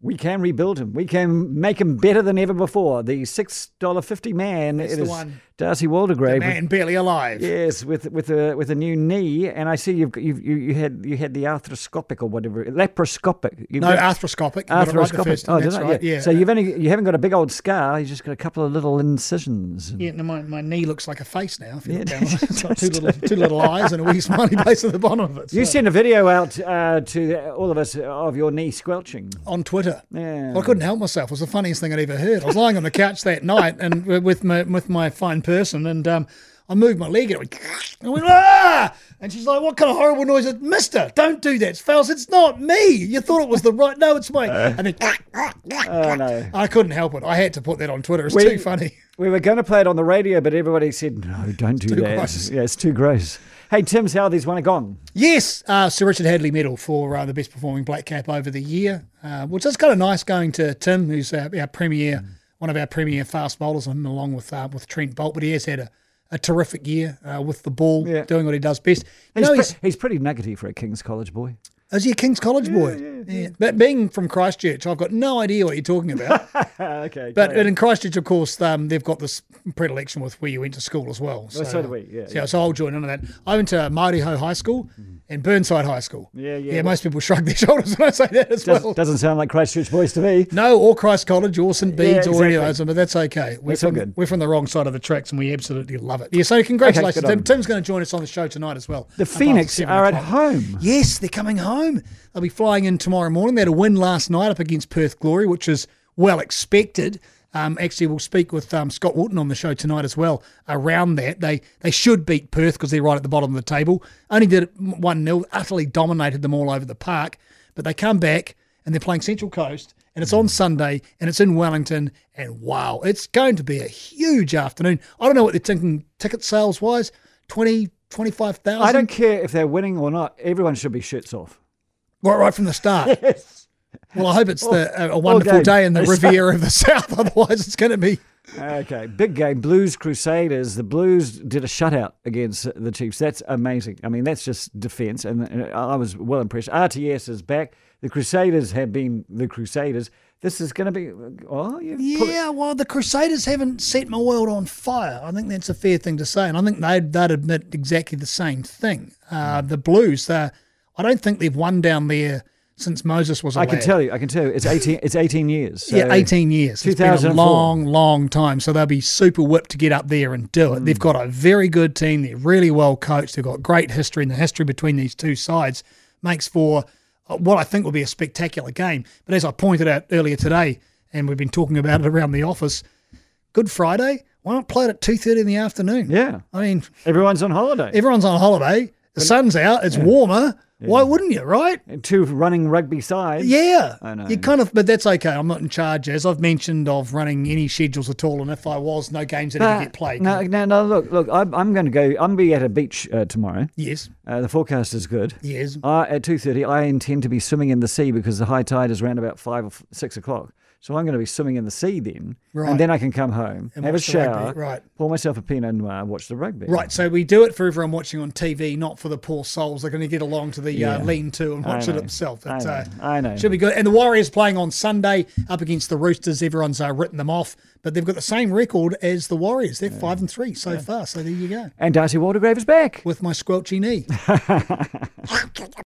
We Can Rebuild Him. We can make him better than ever before. The $6.50 man. That's it the one. Darcy Waldegrave. Man barely alive. Yes, with with a with a new knee, and I see you've you've you, you had you had the arthroscopic or whatever laparoscopic. You've No, got- arthroscopic. You it right the arthroscopic. oh, That's right. Yeah. Yeah. So you've only you haven't got a big old scar. You've just got a couple of little incisions. Yeah, no, my, my knee looks like a face now. You Yeah, it it's got two little two little eyes and a wee smiley face at the bottom of it. You so- sent a video out uh, to all of us of your knee squelching. on Twitter. Yeah. I couldn't help myself. It was the funniest thing I'd ever heard. I was lying on the couch that night and with my with my fine person, and um, I moved my leg and it went, I went ah! And she's like, "What kind of horrible noise is it, Mister? Don't do that, It's Fels. It's not me. You thought it was the right. No, it's me." And then Oh no. I couldn't help it. I had to put that on Twitter. It's too funny. We were going to play it on the radio, but everybody said no, don't do Too that. gross. Yeah, it's too gross. Hey, Tim Southee's one gone. Yes, uh, Sir Richard Hadlee Medal for uh, the best performing black cap over the year, uh, which is kind of nice going to Tim, who's our, our premier, one of our premier fast bowlers, and along with uh, with Trent Boult. But he has had a, a terrific year uh, with the ball, Yeah. doing what he does best. You He's, know, pre- he's, he's pretty nuggety for a King's College boy. Is he a King's College boy? Yeah, But being from Christchurch, I've got no idea what you're talking about. okay. But in Christchurch, of course, um, they've got this predilection with where you went to school as well. So, Well, so do we, yeah, so, yeah. so I'll join in on that. I went to Mairehau High School and Burnside High School. Yeah, yeah. Yeah, most people shrug their shoulders when I say that as Does, well. doesn't sound like Christchurch boys to me. No, or Christ College or St. Bede's Yeah, or any of those, but that's okay. We're That's all from, good. we're from the wrong side of the tracks and we absolutely love it. Yeah, so congratulations, on Tim. Tim's going to join us on the show tonight as well. The Phoenix are at home. Yes, they're coming home. They'll be flying in tomorrow morning. They had a win last night up against Perth Glory, which is well expected. Um, actually, we'll speak with um, Scott Wootton on the show tonight as well around that. They they should beat Perth because they're right at the bottom of the table. Only did it 1 0, utterly dominated them all over the park. But they come back and they're playing Central Coast and it's on Sunday and it's in Wellington. And wow, it's going to be a huge afternoon. I don't know what they're thinking ticket sales wise 20, 25,000. I don't care if they're winning or not. Everyone should be shirts off. Right, right from the start. Well, I hope it's the, a, a wonderful day in the Riviera of the South. Otherwise, it's going to be. Okay, big game. Blues Crusaders. The Blues did a shutout against the Chiefs. That's amazing. I mean, that's just defence, and and I was well impressed. RTS is back. The Crusaders have been the Crusaders. This is going to be. Oh, you put it- Yeah, well, the Crusaders haven't set my world on fire. I think that's a fair thing to say, and I think they'd, they'd admit exactly the same thing. Uh, the Blues, they're- I don't think they've won down there since Moses was I can tell you. I can tell you. It's eighteen. It's eighteen years. So yeah, 18 years. It's been a long, long time. So they'll be super whipped to get up there and do it. Mm. They've got a very good team. They're really well coached. They've got great history, and the history between these two sides makes for uh, what I think will be a spectacular game. But as I pointed out earlier today, and we've been talking about it around the office, Good Friday, why not play it at 2.30 in the afternoon? Yeah, I mean, everyone's on holiday. everyone's on holiday. The sun's out. It's warmer. Why wouldn't you, right? And two running rugby sides. Yeah, I know. You kind of, but that's okay. I'm not in charge, as I've mentioned, of running any schedules at all. And if I was, no games that ever get played. No, no, no. Look, look. I'm, I'm going to go. I'm going to be at a beach uh, tomorrow. Yes, Uh, the forecast is good. yes. Uh, at two thirty, I intend to be swimming in the sea because the high tide is around about five or f- six o'clock. So I'm going to be swimming in the sea then, Right. and then I can come home, And have a watch the rugby, shower, right. pour myself a Pinot Noir, watch the rugby. Right, so we do it for everyone watching on TV, not for the poor souls. They're going to get along to the Yeah. uh, lean-to and watch it themselves. I know. uh, I know. Should be good. And the Warriors playing on Sunday up against the Roosters. Everyone's uh, written them off, but they've got the same record as the Warriors. They're five and three so far. So there you go. And Darcy Waldegrave is back. With my squelchy knee. やっけんじゃ。